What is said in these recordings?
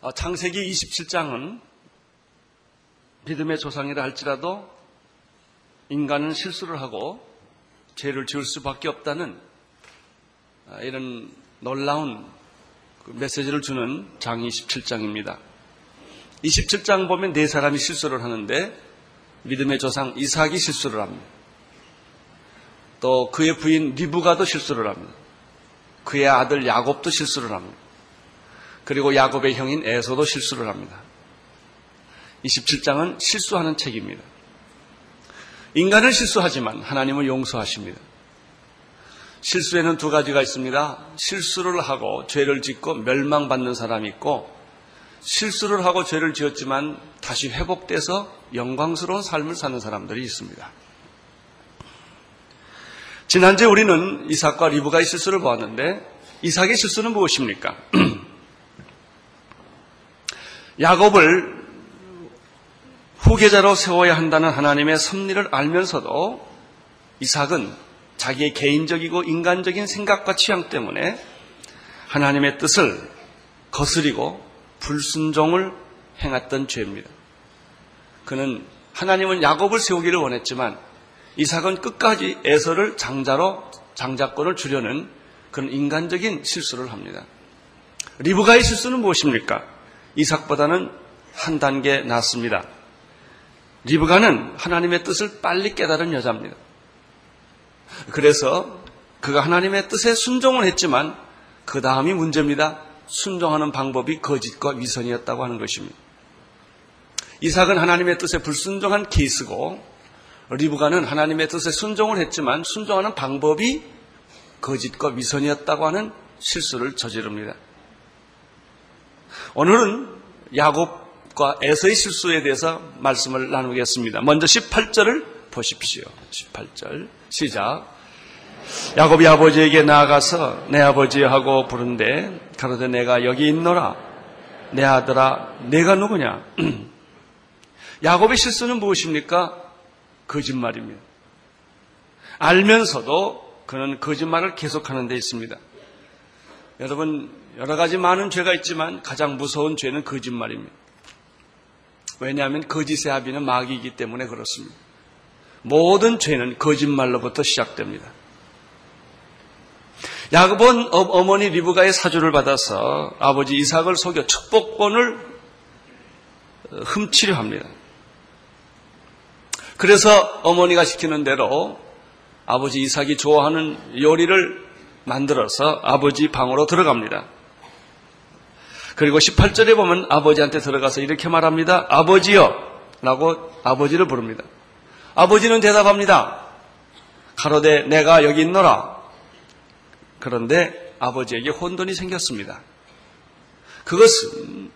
어, 창세기 27장은 믿음의 조상이라 할지라도 인간은 실수를 하고 죄를 지을 수밖에 없다는 아, 이런 놀라운 그 메시지를 주는 장 27장입니다. 27장 보면 네 사람이 실수를 하는데 믿음의 조상 이삭이 실수를 합니다. 또 그의 부인 리브가도 실수를 합니다. 그의 아들 야곱도 실수를 합니다. 그리고 야곱의 형인 에서도 실수를 합니다. 27장은 실수하는 책입니다. 인간은 실수하지만 하나님은 용서하십니다. 실수에는 두 가지가 있습니다. 실수를 하고 죄를 짓고 멸망받는 사람이 있고 실수를 하고 죄를 지었지만 다시 회복돼서 영광스러운 삶을 사는 사람들이 있습니다. 지난주에 우리는 이삭과 리브가의 실수를 보았는데 이삭의 실수는 무엇입니까? 야곱을 후계자로 세워야 한다는 하나님의 섭리를 알면서도 이삭은 자기의 개인적이고 인간적인 생각과 취향 때문에 하나님의 뜻을 거스리고 불순종을 행했던 죄입니다. 그는 하나님은 야곱을 세우기를 원했지만 이삭은 끝까지 에서를 장자로 장자권을 주려는 그런 인간적인 실수를 합니다. 리브가의 실수는 무엇입니까? 이삭보다는 한 단계 낫습니다. 리브가는 하나님의 뜻을 빨리 깨달은 여자입니다. 그래서 그가 하나님의 뜻에 순종을 했지만 그 다음이 문제입니다. 순종하는 방법이 거짓과 위선이었다고 하는 것입니다. 이삭은 하나님의 뜻에 불순종한 케이스고 리브가는 하나님의 뜻에 순종을 했지만 순종하는 방법이 거짓과 위선이었다고 하는 실수를 저지릅니다. 오늘은 야곱과 에서의 실수에 대해서 말씀을 나누겠습니다. 먼저 18절을 보십시오. 18절 시작. 야곱이 아버지에게 나아가서 내 아버지 하고 부른데 가로되 내가 여기 있노라 내 아들아 내가 누구냐 야곱의 실수는 무엇입니까? 거짓말입니다. 알면서도 그는 거짓말을 계속하는 데 있습니다. 여러분 여러 가지 많은 죄가 있지만 가장 무서운 죄는 거짓말입니다. 왜냐하면 거짓의 아비는 마귀이기 때문에 그렇습니다. 모든 죄는 거짓말로부터 시작됩니다. 야곱은 어, 어머니 리브가의 사주를 받아서 아버지 이삭을 속여 축복권을 어, 훔치려 합니다. 그래서 어머니가 시키는 대로 아버지 이삭이 좋아하는 요리를 만들어서 아버지 방으로 들어갑니다. 그리고 18절에 보면 아버지한테 들어가서 이렇게 말합니다. 아버지요! 라고 아버지를 부릅니다. 아버지는 대답합니다. 가로되 내가 여기 있노라. 그런데 아버지에게 혼돈이 생겼습니다. 그것은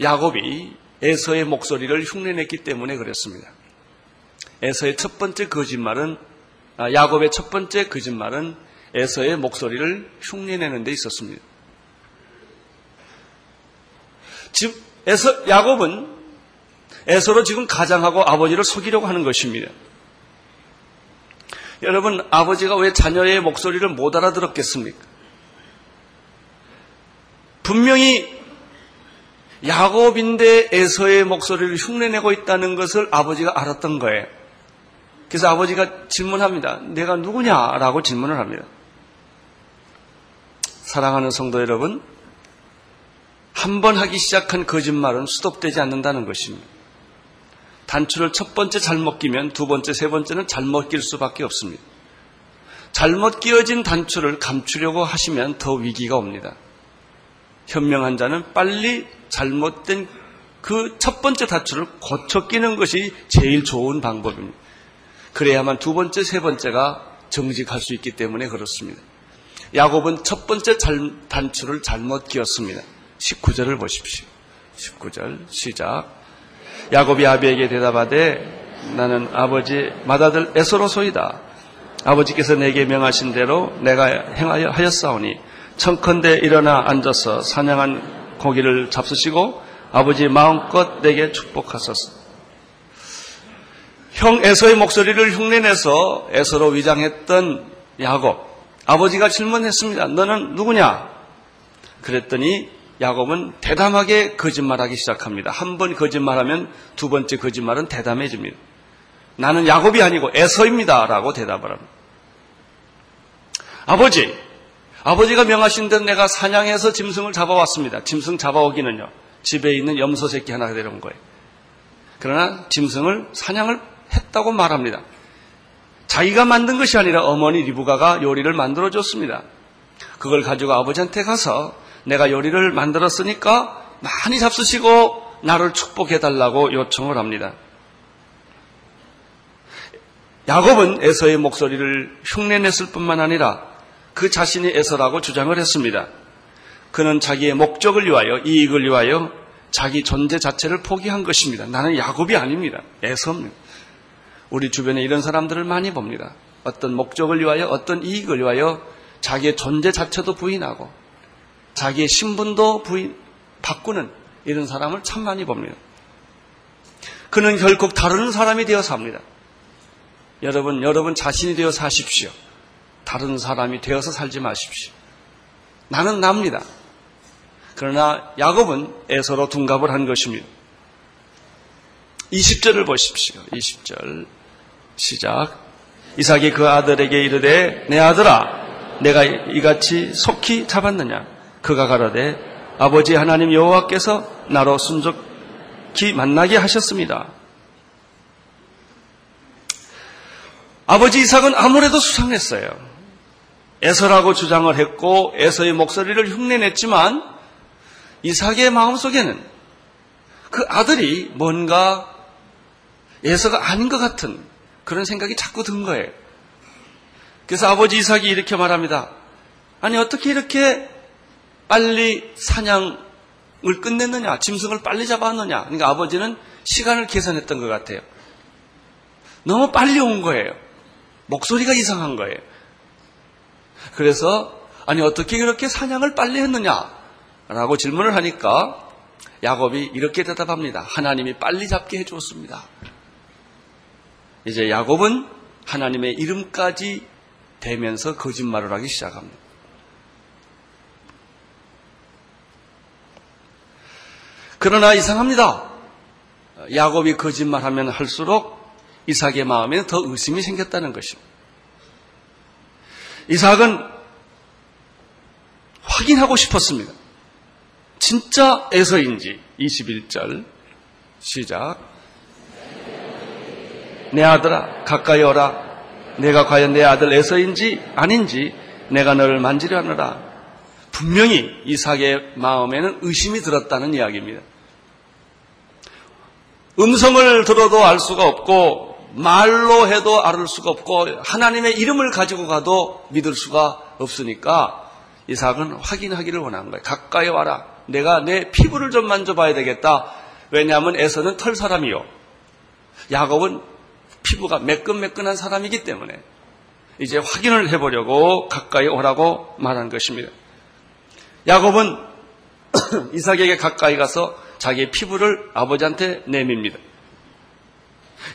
야곱이 에서의 목소리를 흉내냈기 때문에 그랬습니다. 에서의 첫 번째 거짓말은 아, 야곱의 첫 번째 거짓말은 에서의 목소리를 흉내내는 데 있었습니다. 즉 에서 야곱은 에서로 지금 가장하고 아버지를 속이려고 하는 것입니다. 여러분, 아버지가 왜 자녀의 목소리를 못 알아들었겠습니까? 분명히 야곱인데 에서의 목소리를 흉내내고 있다는 것을 아버지가 알았던 거예요. 그래서 아버지가 질문합니다. 내가 누구냐 라고 질문을 합니다. 사랑하는 성도 여러분, 한 번 하기 시작한 거짓말은 수독되지 않는다는 것입니다. 단추를 첫 번째 잘못 끼면 두 번째, 세 번째는 잘못 낄 수밖에 없습니다. 잘못 끼어진 단추를 감추려고 하시면 더 위기가 옵니다. 현명한 자는 빨리 잘못된 그 첫 번째 단추를 고쳐 끼는 것이 제일 좋은 방법입니다. 그래야만 두 번째, 세 번째가 정직할 수 있기 때문에 그렇습니다. 야곱은 첫 번째 단추를 잘못 끼었습니다. 19절을 보십시오. 19절 시작. 야곱이 아비에게 대답하되 나는 아버지 맏아들 에서로소이다. 아버지께서 내게 명하신 대로 내가 행하여 하였사오니 청컨대 일어나 앉아서 사냥한 고기를 잡수시고 아버지 마음껏 내게 축복하소서. 형 에서의 목소리를 흉내내서 에서로 위장했던 야곱. 아버지가 질문했습니다. 너는 누구냐? 그랬더니 야곱은 대담하게 거짓말하기 시작합니다. 한 번 거짓말하면 두 번째 거짓말은 대담해집니다. 나는 야곱이 아니고 에서입니다. 라고 대답을 합니다. 아버지, 아버지가 명하신 대로 내가 사냥해서 짐승을 잡아왔습니다. 짐승 잡아오기는요. 집에 있는 염소 새끼 하나가 데려온 거예요. 그러나 짐승을 사냥을 했다고 말합니다. 자기가 만든 것이 아니라 어머니 리브가가 요리를 만들어 줬습니다. 그걸 가지고 아버지한테 가서 내가 요리를 만들었으니까 많이 잡수시고 나를 축복해 달라고 요청을 합니다. 야곱은 에서의 목소리를 흉내냈을 뿐만 아니라 그 자신이 에서라고 주장을 했습니다. 그는 자기의 목적을 위하여 이익을 위하여 자기 존재 자체를 포기한 것입니다. 나는 야곱이 아닙니다. 에서입니다. 우리 주변에 이런 사람들을 많이 봅니다. 어떤 목적을 위하여 어떤 이익을 위하여 자기의 존재 자체도 부인하고 자기의 신분도 부인 바꾸는 이런 사람을 참 많이 봅니다. 그는 결국 다른 사람이 되어 삽니다. 여러분, 여러분 자신이 되어 사십시오. 다른 사람이 되어서 살지 마십시오. 나는 납니다. 그러나 야곱은 에서로 둔갑을 한 것입니다. 20절을 보십시오. 20절 시작. 이삭이 그 아들에게 이르되 내 아들아 내가 이같이 속히 잡았느냐 그가 가라되 아버지 하나님 여호와께서 나로 순적히 만나게 하셨습니다. 아버지 이삭은 아무래도 수상했어요. 에서라고 주장을 했고 에서의 목소리를 흉내냈지만 이삭의 마음속에는 그 아들이 뭔가 에서가 아닌 것 같은 그런 생각이 자꾸 든 거예요. 그래서 아버지 이삭이 이렇게 말합니다. 아니 어떻게 이렇게 빨리 사냥을 끝냈느냐, 짐승을 빨리 잡았느냐. 그러니까 아버지는 시간을 계산했던 것 같아요. 너무 빨리 온 거예요. 목소리가 이상한 거예요. 그래서 아니 어떻게 그렇게 사냥을 빨리 했느냐? 라고 질문을 하니까 야곱이 이렇게 대답합니다. 하나님이 빨리 잡게 해 주었습니다. 이제 야곱은 하나님의 이름까지 대면서 거짓말을 하기 시작합니다. 그러나 이상합니다. 야곱이 거짓말하면 할수록 이삭의 마음에 더 의심이 생겼다는 것입니다. 이삭은 확인하고 싶었습니다. 진짜 에서인지 21절 시작 내 아들아 가까이 오라 내가 과연 내 아들 에서인지 아닌지 내가 너를 만지려 하느라 분명히 이삭의 마음에는 의심이 들었다는 이야기입니다. 음성을 들어도 알 수가 없고 말로 해도 알을 수가 없고 하나님의 이름을 가지고 가도 믿을 수가 없으니까 이삭은 확인하기를 원한 거예요. 가까이 와라. 내가 내 피부를 좀 만져봐야 되겠다. 왜냐하면 에서는 털 사람이요. 야곱은 피부가 매끈매끈한 사람이기 때문에 이제 확인을 해보려고 가까이 오라고 말한 것입니다. 야곱은 이삭에게 가까이 가서 자기의 피부를 아버지한테 내밉니다.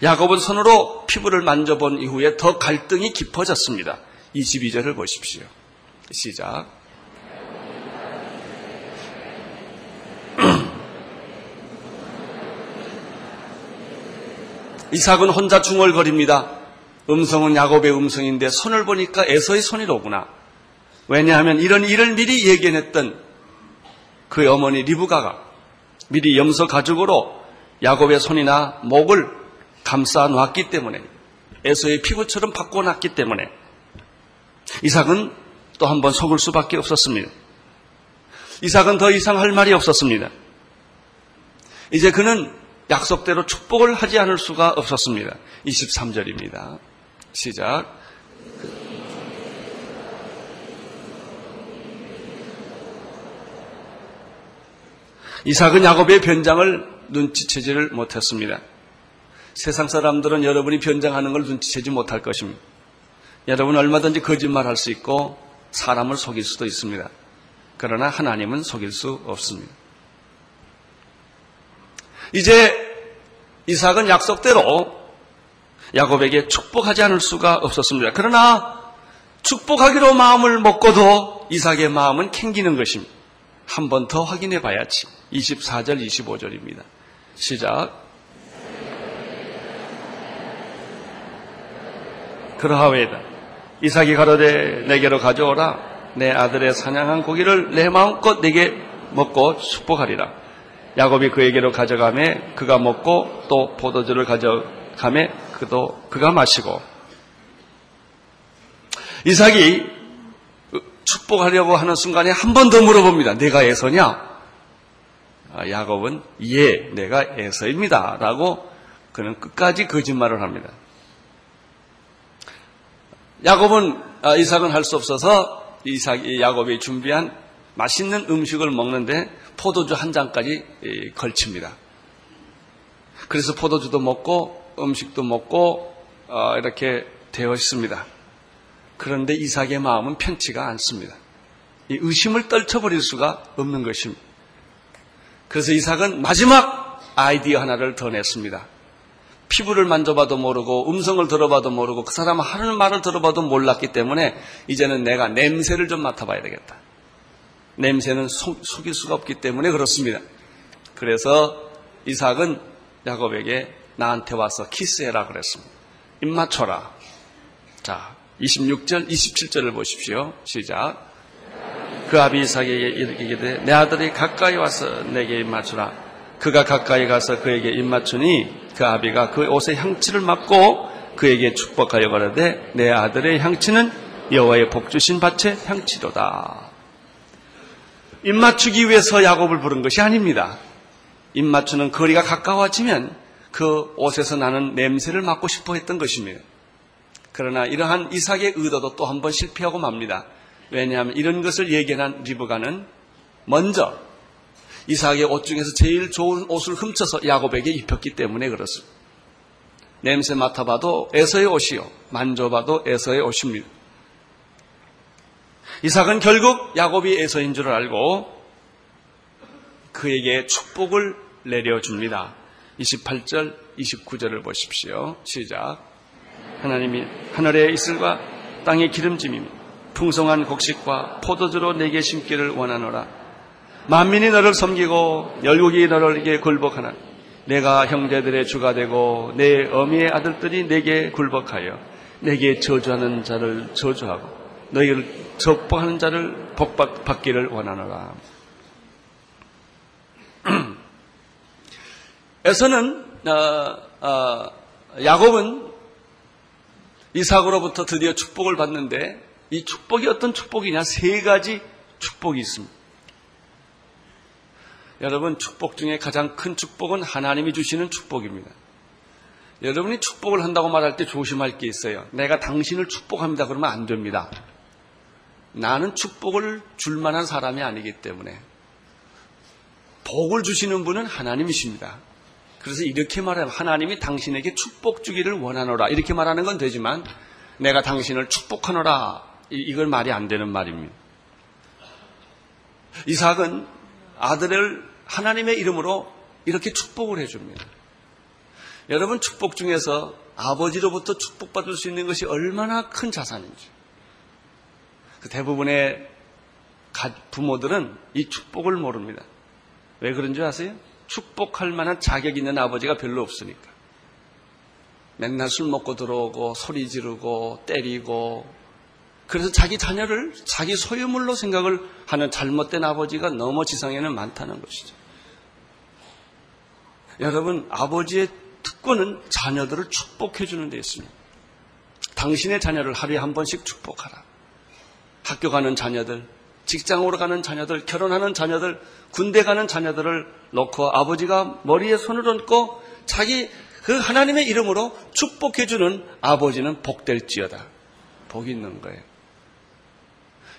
야곱은 손으로 피부를 만져본 이후에 더 갈등이 깊어졌습니다. 22절을 보십시오. 시작. 이삭은 혼자 중얼거립니다. 음성은 야곱의 음성인데 손을 보니까 에서의 손이로구나. 왜냐하면 이런 일을 미리 예견했던 그의 어머니 리브가가 미리 염소 가죽으로 야곱의 손이나 목을 감싸 놨기 때문에 에서의 피부처럼 바꿔 놨기 때문에 이삭은 또 한 번 속을 수밖에 없었습니다. 이삭은 더 이상 할 말이 없었습니다. 이제 그는 약속대로 축복을 하지 않을 수가 없었습니다. 23절입니다. 시작. 이삭은 야곱의 변장을 눈치채지를 못했습니다. 세상 사람들은 여러분이 변장하는 걸 눈치채지 못할 것입니다. 여러분 얼마든지 거짓말할 수 있고 사람을 속일 수도 있습니다. 그러나 하나님은 속일 수 없습니다. 이제 이삭은 약속대로 야곱에게 축복하지 않을 수가 없었습니다. 그러나 축복하기로 마음을 먹고도 이삭의 마음은 캥기는 것입니다. 한 번 더 확인해 봐야지. 24절, 25절입니다. 시작. 그러하외다. 이삭이 가로되 내게로 가져오라. 내 아들의 사냥한 고기를 내 마음껏 내게 먹고 축복하리라. 야곱이 그에게로 가져가매 그가 먹고 또 포도주를 가져가매 그도 그가 마시고 이삭이 축복하려고 하는 순간에 한 번 더 물어봅니다. 내가 에서냐? 아, 야곱은 예, 내가 에서입니다. 라고 그는 끝까지 거짓말을 합니다. 야곱은 아, 이삭은 할 수 없어서 이삭 야곱이 준비한 맛있는 음식을 먹는데 포도주 한 잔까지 걸칩니다. 그래서 포도주도 먹고 음식도 먹고 어, 이렇게 되어 있습니다. 그런데 이삭의 마음은 편치가 않습니다. 이 의심을 떨쳐버릴 수가 없는 것입니다. 그래서 이삭은 마지막 아이디어 하나를 더 냈습니다. 피부를 만져봐도 모르고 음성을 들어봐도 모르고 그 사람 하는 말을 들어봐도 몰랐기 때문에 이제는 내가 냄새를 좀 맡아봐야 되겠다. 냄새는 속, 속일 수가 없기 때문에 그렇습니다. 그래서 이삭은 야곱에게 나한테 와서 키스해라 그랬습니다. 입 맞춰라. 자, 26절, 27절을 보십시오. 시작. 그 아비 이삭에게 이르기되 내 아들이 가까이 와서 내게 입 맞추라. 그가 가까이 가서 그에게 입 맞추니 그 아비가 그 옷의 향취를 맡고 그에게 축복하여 가라되 내 아들의 향취는 여호와의 복 주신 밭의 향취로다. 입 맞추기 위해서 야곱을 부른 것이 아닙니다. 입 맞추는 거리가 가까워지면 그 옷에서 나는 냄새를 맡고 싶어 했던 것입니다. 그러나 이러한 이삭의 의도도 또 한 번 실패하고 맙니다. 왜냐하면 이런 것을 예견한 리브가는 먼저 이삭의 옷 중에서 제일 좋은 옷을 훔쳐서 야곱에게 입혔기 때문에 그렇습니다. 냄새 맡아봐도 에서의 옷이요. 만져봐도 에서의 옷입니다. 이삭은 결국 야곱이 에서인 줄 알고 그에게 축복을 내려줍니다. 28절, 29절을 보십시오. 시작. 하나님이 하늘의 이슬과 땅의 기름짐이며 풍성한 곡식과 포도주로 내게 심기를 원하노라. 만민이 너를 섬기고 열국이 너를에게 굴복하나 내가 형제들의 주가 되고 내 어미의 아들들이 내게 굴복하여 내게 저주하는 자를 저주하고 너희를 적복하는 자를 복받기를 원하노라. 에서는 어, 어, 야곱은 이삭으로부터 드디어 축복을 받는데 이 축복이 어떤 축복이냐? 세 가지 축복이 있습니다. 여러분, 축복 중에 가장 큰 축복은 하나님이 주시는 축복입니다. 여러분이 축복을 한다고 말할 때 조심할 게 있어요. 내가 당신을 축복합니다. 그러면 안 됩니다. 나는 축복을 줄 만한 사람이 아니기 때문에 복을 주시는 분은 하나님이십니다. 그래서 이렇게 말하면 하나님이 당신에게 축복 주기를 원하노라 이렇게 말하는 건 되지만 내가 당신을 축복하노라 이걸 말이 안 되는 말입니다. 이삭은 아들을 하나님의 이름으로 이렇게 축복을 해줍니다. 여러분 축복 중에서 아버지로부터 축복받을 수 있는 것이 얼마나 큰 자산인지. 그 대부분의 부모들은 이 축복을 모릅니다. 왜 그런지 아세요? 축복할 만한 자격 있는 아버지가 별로 없으니까. 맨날 술 먹고 들어오고 소리 지르고 때리고 그래서 자기 자녀를 자기 소유물로 생각을 하는 잘못된 아버지가 너무 지상에는 많다는 것이죠. 여러분, 아버지의 특권은 자녀들을 축복해 주는 데 있습니다. 당신의 자녀를 하루에 한 번씩 축복하라. 학교 가는 자녀들, 직장으로 가는 자녀들, 결혼하는 자녀들, 군대 가는 자녀들을 놓고 아버지가 머리에 손을 얹고 자기 그 하나님의 이름으로 축복해 주는 아버지는 복될지어다. 복이 있는 거예요.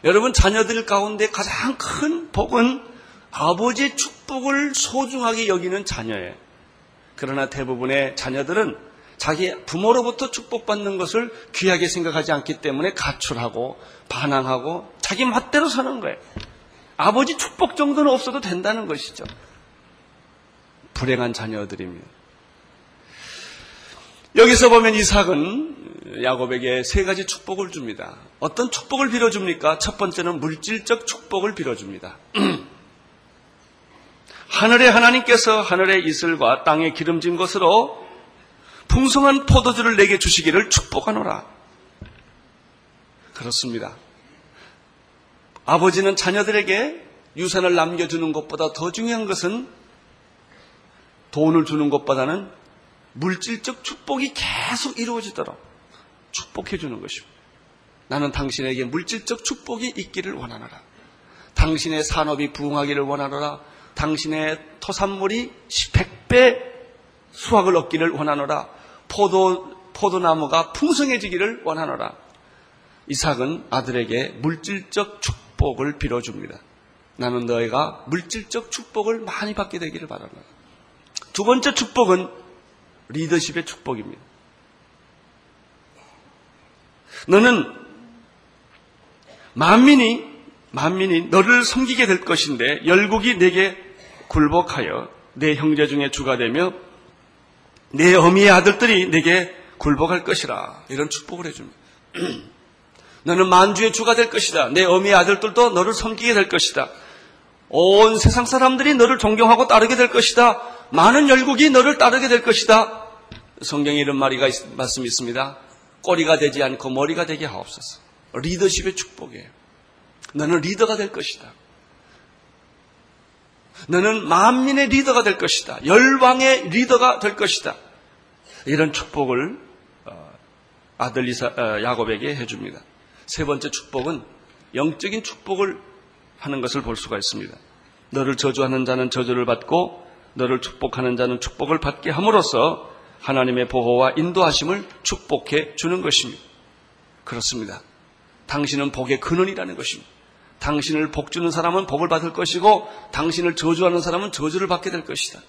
여러분 자녀들 가운데 가장 큰 복은 아버지의 축복을 소중하게 여기는 자녀예요. 그러나 대부분의 자녀들은 자기 부모로부터 축복받는 것을 귀하게 생각하지 않기 때문에 가출하고 반항하고 자기 멋대로 사는 거예요. 아버지 축복 정도는 없어도 된다는 것이죠. 불행한 자녀들입니다. 여기서 보면 이삭은 야곱에게 세 가지 축복을 줍니다. 어떤 축복을 빌어줍니까? 첫 번째는 물질적 축복을 빌어줍니다. 하늘의 하나님께서 하늘의 이슬과 땅에 기름진 것으로 풍성한 포도주를 내게 주시기를 축복하노라. 그렇습니다. 아버지는 자녀들에게 유산을 남겨주는 것보다 더 중요한 것은 돈을 주는 것보다는 물질적 축복이 계속 이루어지도록 축복해 주는 것입니다. 나는 당신에게 물질적 축복이 있기를 원하노라. 당신의 산업이 부흥하기를 원하노라. 당신의 토산물이 100배 수확을 얻기를 원하노라. 포도, 포도나무가 풍성해지기를 원하노라. 이삭은 아들에게 물질적 축복 을 빌어줍니다. 나는 너희가 물질적 축복을 많이 받게 되기를 바라노라. 두 번째 축복은 리더십의 축복입니다. 너는 만민이 만민이 너를 섬기게 될 것인데 열국이 내게 굴복하여 내 형제 중에 주가 되며 내 어미의 아들들이 내게 굴복할 것이라 이런 축복을 해줍니다. 너는 만주의 주가 될 것이다. 내 어미의 아들들도 너를 섬기게 될 것이다. 온 세상 사람들이 너를 존경하고 따르게 될 것이다. 많은 열국이 너를 따르게 될 것이다. 성경에 이런 말이가 말씀이 있습니다. 꼬리가 되지 않고 머리가 되게 하옵소서. 리더십의 축복이에요. 너는 리더가 될 것이다. 너는 만민의 리더가 될 것이다. 열방의 리더가 될 것이다. 이런 축복을 어, 아들 이사, 어, 야곱에게 해줍니다. 세 번째 축복은 영적인 축복을 하는 것을 볼 수가 있습니다. 너를 저주하는 자는 저주를 받고 너를 축복하는 자는 축복을 받게 함으로써 하나님의 보호와 인도하심을 축복해 주는 것입니다. 그렇습니다. 당신은 복의 근원이라는 것입니다. 당신을 복 주는 사람은 복을 받을 것이고 당신을 저주하는 사람은 저주를 받게 될 것이다.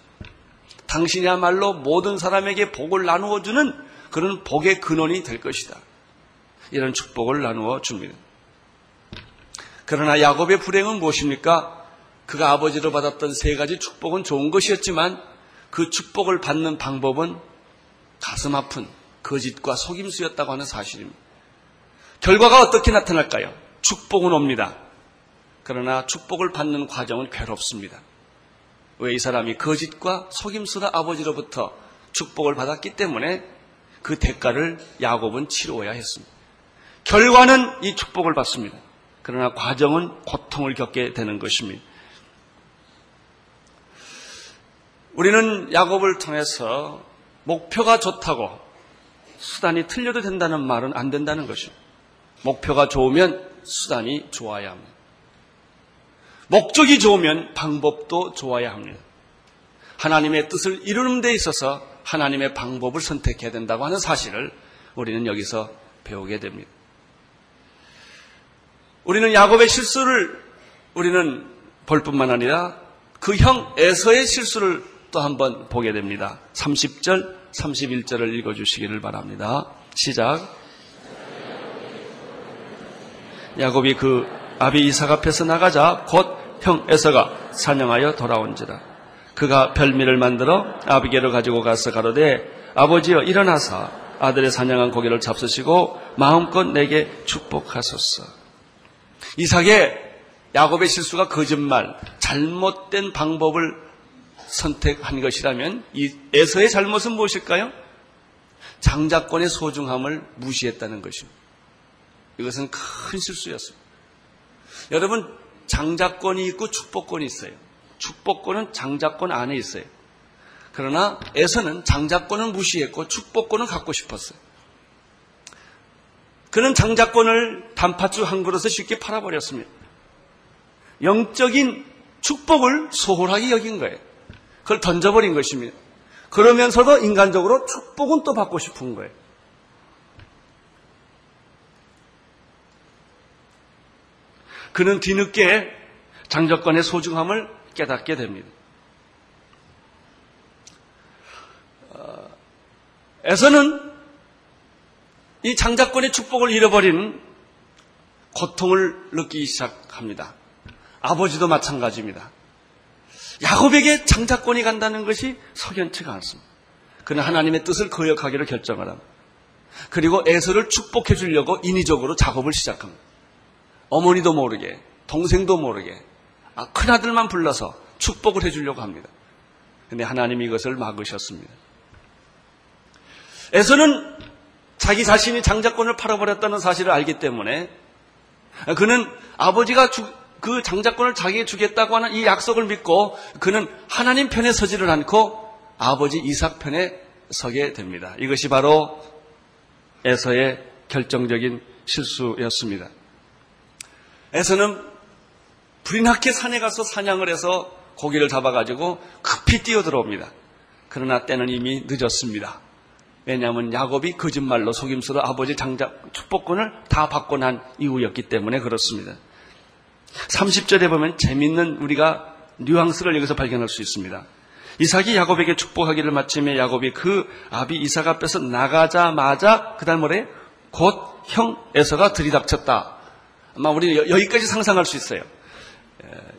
당신이야말로 모든 사람에게 복을 나누어 주는 그런 복의 근원이 될 것이다. 이런 축복을 나누어 줍니다. 그러나 야곱의 불행은 무엇입니까? 그가 아버지로 받았던 세 가지 축복은 좋은 것이었지만 그 축복을 받는 방법은 가슴 아픈 거짓과 속임수였다고 하는 사실입니다. 결과가 어떻게 나타날까요? 축복은 옵니다. 그러나 축복을 받는 과정은 괴롭습니다. 왜 이 사람이 거짓과 속임수나 아버지로부터 축복을 받았기 때문에 그 대가를 야곱은 치루어야 했습니다. 결과는 이 축복을 받습니다. 그러나 과정은 고통을 겪게 되는 것입니다. 우리는 야곱을 통해서 목표가 좋다고 수단이 틀려도 된다는 말은 안 된다는 것입니다. 목표가 좋으면 수단이 좋아야 합니다. 목적이 좋으면 방법도 좋아야 합니다. 하나님의 뜻을 이루는 데 있어서 하나님의 방법을 선택해야 된다고 하는 사실을 우리는 여기서 배우게 됩니다. 우리는 야곱의 실수를 우리는 볼 뿐만 아니라 그 형 에서의 실수를 또 한번 보게 됩니다. 30절, 31절을 읽어주시기를 바랍니다. 시작. 야곱이 그 아비 이삭 앞에서 나가자 곧 형 에서가 사냥하여 돌아온지라. 그가 별미를 만들어 아비게로 가지고 가서 가로되 아버지여 일어나사 아들의 사냥한 고기를 잡수시고 마음껏 내게 축복하소서. 이삭의 야곱의 실수가 거짓말, 잘못된 방법을 선택한 것이라면 이 에서의 잘못은 무엇일까요? 장자권의 소중함을 무시했다는 것입니다. 이것은 큰 실수였습니다. 여러분 장자권이 있고 축복권이 있어요. 축복권은 장자권 안에 있어요. 그러나 에서는 장자권을 무시했고 축복권을 갖고 싶었어요. 그는 장자권을 단팥주 한 그릇에 쉽게 팔아버렸습니다. 영적인 축복을 소홀하게 여긴 거예요. 그걸 던져버린 것입니다. 그러면서도 인간적으로 축복은 또 받고 싶은 거예요. 그는 뒤늦게 장자권의 소중함을 깨닫게 됩니다. 어, 에서는 이 장자권의 축복을 잃어버린 고통을 느끼기 시작합니다. 아버지도 마찬가지입니다. 야곱에게 장자권이 간다는 것이 석연치가 않습니다. 그는 하나님의 뜻을 거역하기로 결정을 합니다. 그리고 에서를 축복해 주려고 인위적으로 작업을 시작합니다. 어머니도 모르게, 동생도 모르게, 아, 큰아들만 불러서 축복을 해 주려고 합니다. 근데 하나님이 이것을 막으셨습니다. 에서는 자기 자신이 장자권을 팔아버렸다는 사실을 알기 때문에 그는 아버지가 주, 그 장자권을 자기에게 주겠다고 하는 이 약속을 믿고 그는 하나님 편에 서지를 않고 아버지 이삭 편에 서게 됩니다. 이것이 바로 에서의 결정적인 실수였습니다. 에서는 나게 산에 가서 사냥을 해서 고기를 잡아가지고 급히 뛰어들어옵니다. 그러나 때는 이미 늦었습니다. 왜냐하면 야곱이 거짓말로 속임수로 아버지 장자 축복권을 다 받고 난 이후였기 때문에 그렇습니다. 30절에 보면 재밌는 우리가 뉘앙스를 여기서 발견할 수 있습니다. 이삭이 야곱에게 축복하기를 마침에 야곱이 그 아비 이삭 앞에서 나가자마자 그다음 뭐래? 곧 형 에서가 들이닥쳤다. 아마 우리는 여기까지 상상할 수 있어요.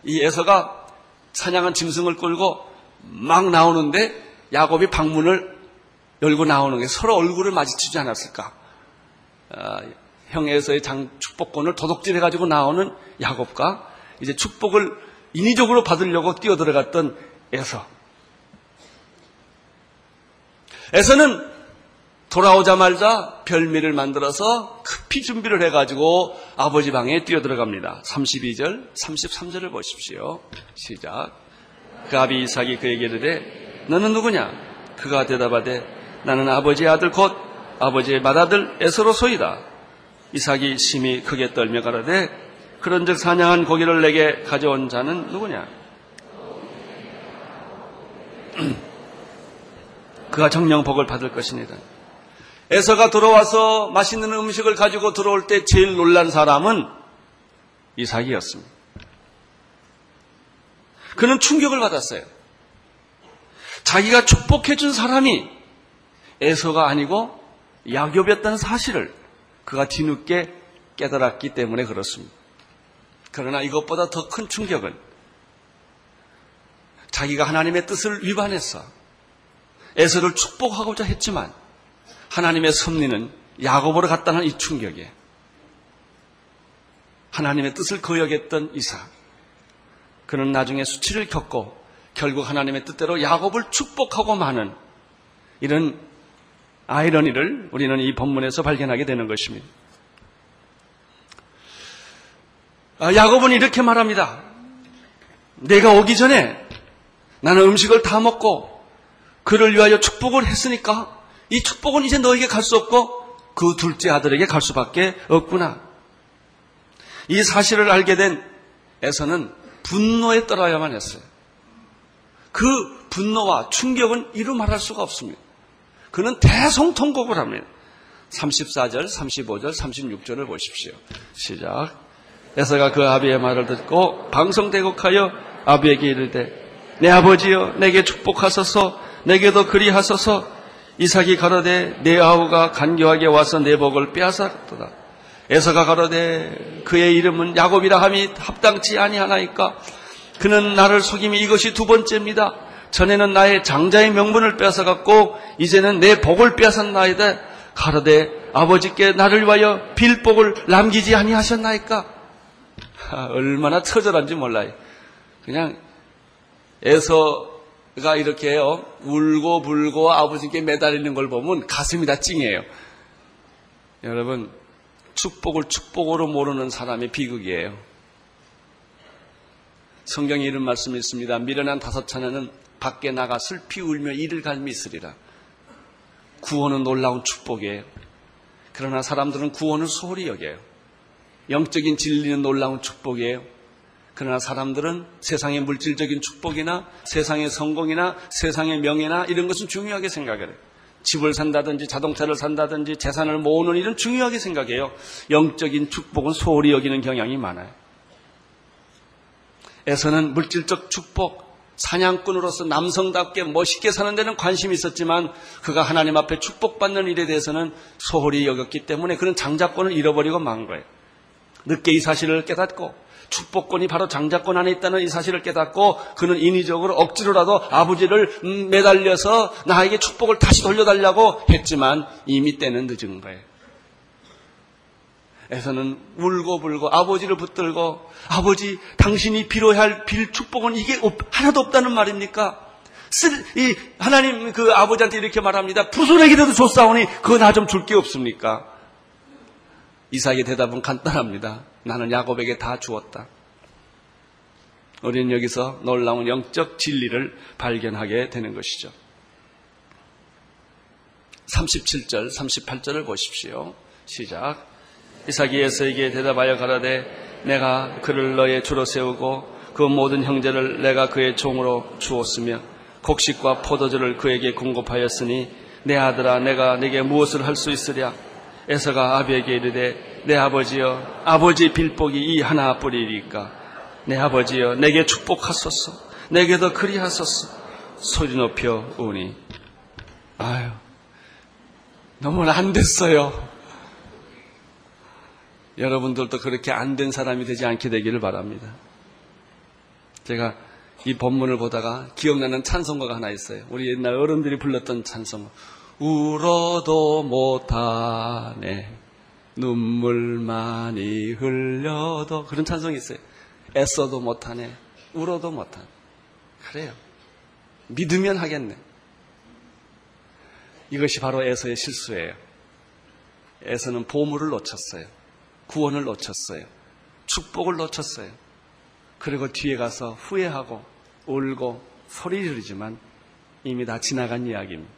이 에서가 사냥한 짐승을 끌고 막 나오는데 야곱이 방문을 열고 나오는 게 서로 얼굴을 마주치지 않았을까? 아, 형 에서의 장 축복권을 도둑질해가지고 나오는 야곱과 이제 축복을 인위적으로 받으려고 뛰어들어갔던 에서. 에서는 돌아오자마자 별미를 만들어서 급히 준비를 해가지고 아버지 방에 뛰어들어갑니다. 32절, 33절을 보십시오. 시작. 그 아비 이삭이 그에게 이르되 너는 누구냐? 그가 대답하되 나는 아버지의 아들 곧 아버지의 맏아들 에서로소이다. 이삭이 심히 크게 떨며 가라되 그런즉 사냥한 고기를 내게 가져온 자는 누구냐? 그가 정령 복을 받을 것이니다. 에서가 들어와서 맛있는 음식을 가지고 들어올 때 제일 놀란 사람은 이삭이었습니다. 그는 충격을 받았어요. 자기가 축복해준 사람이 에서가 아니고 야곱이었다는 사실을 그가 뒤늦게 깨달았기 때문에 그렇습니다. 그러나 이것보다 더 큰 충격은 자기가 하나님의 뜻을 위반했어. 에서를 축복하고자 했지만 하나님의 섭리는 야곱으로 갔다는 이 충격에 하나님의 뜻을 거역했던 이삭. 그는 나중에 수치를 겪고 결국 하나님의 뜻대로 야곱을 축복하고 마는 이런 아이러니를 우리는 이 본문에서 발견하게 되는 것입니다. 아, 야곱은 이렇게 말합니다. 내가 오기 전에 나는 음식을 다 먹고 그를 위하여 축복을 했으니까 이 축복은 이제 너에게 갈 수 없고 그 둘째 아들에게 갈 수밖에 없구나. 이 사실을 알게 된 에서는 분노에 떨어야만 했어요. 그 분노와 충격은 이루 말할 수가 없습니다. 그는 대성통곡을 합니다. 34절, 35절, 36절을 보십시오. 시작. 에서가 그 아비의 말을 듣고 방송대곡하여 아비에게 이르되 내 아버지여 내게 축복하소서 내게도 그리하소서 이삭이 가로되 내 아우가 간교하게 와서 내 복을 빼앗았도다. 에서가 가로되 그의 이름은 야곱이라 함이 합당치 아니하나이까 그는 나를 속임이 이것이 두 번째입니다. 전에는 나의 장자의 명분을 빼앗아갔고 이제는 내 복을 빼앗았나이다. 가로되 아버지께 나를 위하여 빌복을 남기지 아니하셨나이까? 아, 얼마나 처절한지 몰라요. 그냥 에서 가 이렇게 요 울고 불고 아버지께 매달리는 걸 보면 가슴이 다 찡해요. 여러분, 축복을 축복으로 모르는 사람의 비극이에요. 성경에 이런 말씀이 있습니다. 미련한 다섯 차례는 밖에 나가 슬피 울며 이를 갈미 있으리라. 구원은 놀라운 축복이에요. 그러나 사람들은 구원을 소홀히 여겨요. 영적인 진리는 놀라운 축복이에요. 그러나 사람들은 세상의 물질적인 축복이나 세상의 성공이나 세상의 명예나 이런 것은 중요하게 생각을 해요. 집을 산다든지 자동차를 산다든지 재산을 모으는 일은 중요하게 생각해요. 영적인 축복은 소홀히 여기는 경향이 많아요. 에서는 물질적 축복, 사냥꾼으로서 남성답게 멋있게 사는 데는 관심이 있었지만 그가 하나님 앞에 축복받는 일에 대해서는 소홀히 여겼기 때문에 그는 장자권을 잃어버리고 만 거예요. 늦게 이 사실을 깨닫고 축복권이 바로 장자권 안에 있다는 이 사실을 깨닫고 그는 인위적으로 억지로라도 아버지를 음, 매달려서 나에게 축복을 다시 돌려달라고 했지만 이미 때는 늦은 거예요. 에서는 울고불고 아버지를 붙들고 아버지 당신이 빌어야 할 빌 축복은 이게 하나도 없다는 말입니까? 쓸, 이 하나님 그 아버지한테 이렇게 말합니다. 부손에게라도 줬사오니 그거 나 좀 줄 게 없습니까? 이삭의 대답은 간단합니다. 나는 야곱에게 다 주었다. 우리는 여기서 놀라운 영적 진리를 발견하게 되는 것이죠. 37절, 38절을 보십시오. 시작. 이삭이 에서에게 대답하여 가라되 내가 그를 너의 주로 세우고 그 모든 형제를 내가 그의 종으로 주었으며 곡식과 포도주를 그에게 공급하였으니 내 아들아 내가 네게 무엇을 할 수 있으랴? 에서가 아비에게 이르되 내 아버지여 아버지 빌복이 이 하나뿐이니까? 내 아버지여 내게 축복하소서. 내게도 그리하소서. 소리 높여 우니. 아유 너무 안 됐어요 여러분들도 그렇게 안 된 사람이 되지 않게 되기를 바랍니다. 제가 이 본문을 보다가 기억나는 찬송가가 하나 있어요. 우리 옛날 어른들이 불렀던 찬송. 울어도 못하네. 눈물 많이 흘려도. 그런 찬송이 있어요. 애써도 못하네. 울어도 못하네. 그래요. 믿으면 하겠네. 이것이 바로 에서의 실수예요. 에서는 보물을 놓쳤어요. 구원을 놓쳤어요. 축복을 놓쳤어요. 그리고 뒤에 가서 후회하고 울고 소리 지르지만 이미 다 지나간 이야기입니다.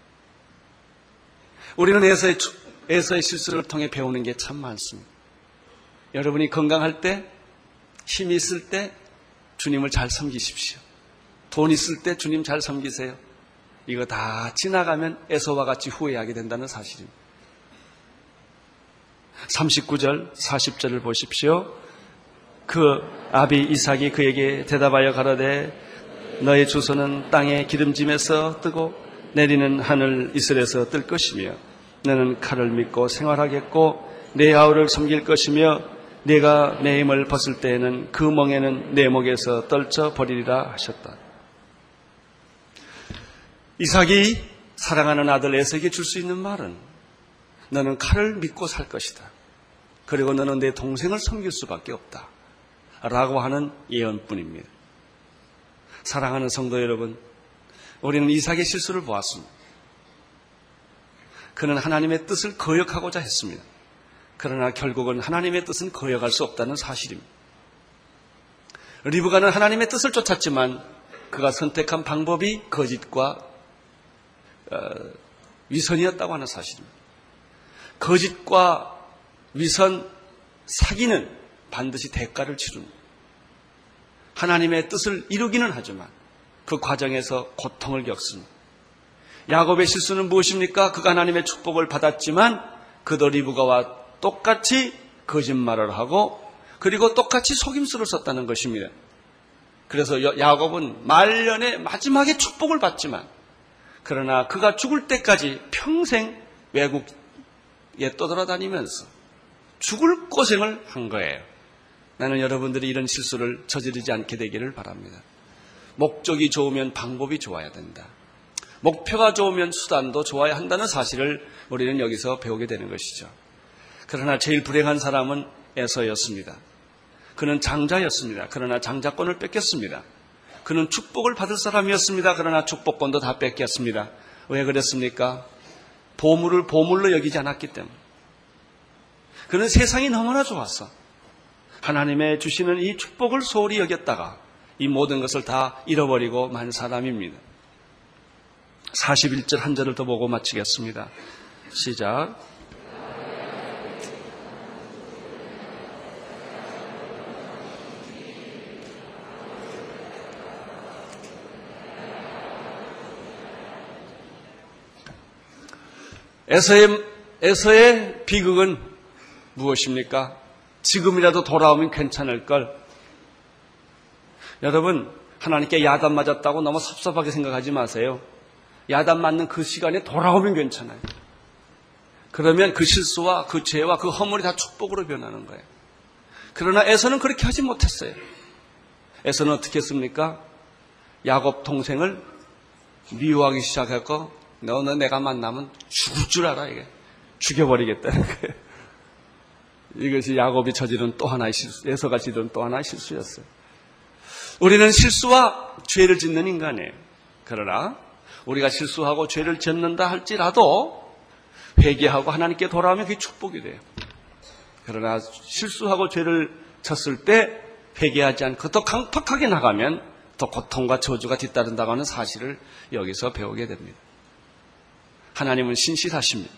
우리는 에서의, 에서의 실수를 통해 배우는 게 참 많습니다. 여러분이 건강할 때, 힘이 있을 때 주님을 잘 섬기십시오. 돈 있을 때 주님 잘 섬기세요. 이거 다 지나가면 에서와 같이 후회하게 된다는 사실입니다. 39절, 40절을 보십시오. 그 아비 이삭이 그에게 대답하여 가라되 너의 주소는 땅의 기름짐에서 뜨고 내리는 하늘 이슬에서 뜰 것이며 너는 칼을 믿고 생활하겠고 내 아우를 섬길 것이며 내가 내 힘을 벗을 때에는 그 멍에는 내 목에서 떨쳐 버리리라 하셨다. 이삭이 사랑하는 아들 에서에게 줄 수 있는 말은 너는 칼을 믿고 살 것이다. 그리고 너는 내 동생을 섬길 수밖에 없다. 라고 하는 예언뿐입니다. 사랑하는 성도 여러분, 우리는 이삭의 실수를 보았습니다. 그는 하나님의 뜻을 거역하고자 했습니다. 그러나 결국은 하나님의 뜻은 거역할 수 없다는 사실입니다. 리브가는 하나님의 뜻을 쫓았지만 그가 선택한 방법이 거짓과 어, 위선이었다고 하는 사실입니다. 거짓과 위선, 사기는 반드시 대가를 치릅니다. 하나님의 뜻을 이루기는 하지만 그 과정에서 고통을 겪습니다. 야곱의 실수는 무엇입니까? 그가 하나님의 축복을 받았지만 그도 리브가와 똑같이 거짓말을 하고 그리고 똑같이 속임수를 썼다는 것입니다. 그래서 야곱은 말년에 마지막에 축복을 받지만 그러나 그가 죽을 때까지 평생 외국에 떠돌아다니면서 죽을 고생을 한 거예요. 나는 여러분들이 이런 실수를 저지르지 않게 되기를 바랍니다. 목적이 좋으면 방법이 좋아야 된다. 목표가 좋으면 수단도 좋아야 한다는 사실을 우리는 여기서 배우게 되는 것이죠. 그러나 제일 불행한 사람은 에서였습니다. 그는 장자였습니다. 그러나 장자권을 뺏겼습니다. 그는 축복을 받을 사람이었습니다. 그러나 축복권도 다 뺏겼습니다. 왜 그랬습니까? 보물을 보물로 여기지 않았기 때문에. 그는 세상이 너무나 좋았어. 하나님의 주시는 이 축복을 소홀히 여겼다가 이 모든 것을 다 잃어버리고 만 사람입니다. 41절 한 절을 더 보고 마치겠습니다. 시작. 에서의, 에서의 비극은 무엇입니까? 지금이라도 돌아오면 괜찮을 걸. 여러분, 하나님께 야단 맞았다고 너무 섭섭하게 생각하지 마세요. 야단 맞는 그 시간에 돌아오면 괜찮아요. 그러면 그 실수와 그 죄와 그 허물이 다 축복으로 변하는 거예요. 그러나 에서는 그렇게 하지 못했어요. 에서는 어떻게 했습니까? 야곱 동생을 미워하기 시작했고 너는 내가 만나면 죽을 줄 알아 이게 죽여버리겠다는 거예요. 이것이 야곱이 저지른 또 하나의 실수, 에서가 지른 또 하나의 실수였어요. 우리는 실수와 죄를 짓는 인간이에요. 그러나 우리가 실수하고 죄를 짓는다 할지라도 회개하고 하나님께 돌아오면 그게 축복이 돼요. 그러나 실수하고 죄를 졌을 때 회개하지 않고 더 강팍하게 나가면 더 고통과 저주가 뒤따른다고 하는 사실을 여기서 배우게 됩니다. 하나님은 신실하십니다.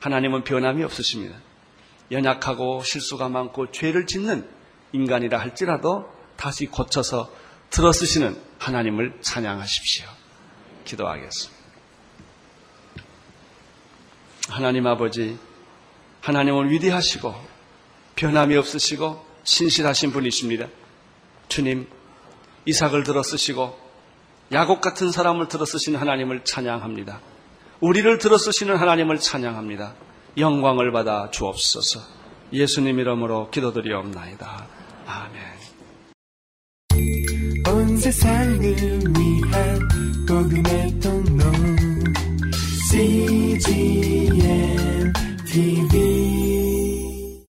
하나님은 변함이 없으십니다. 연약하고 실수가 많고 죄를 짓는 인간이라 할지라도 다시 고쳐서 들어쓰시는 하나님을 찬양하십시오. 기도하겠습니다. 하나님 아버지, 하나님은 위대하시고 변함이 없으시고 신실하신 분이십니다. 주님, 이삭을 들어쓰시고 야곱 같은 사람을 들어쓰시는 하나님을 찬양합니다. 우리를 들어쓰시는 하나님을 찬양합니다. 영광을 받아 주옵소서. 예수님 이름으로 기도드리옵나이다. 아멘. 온 세상을 위한 복음의 통로 CGM TV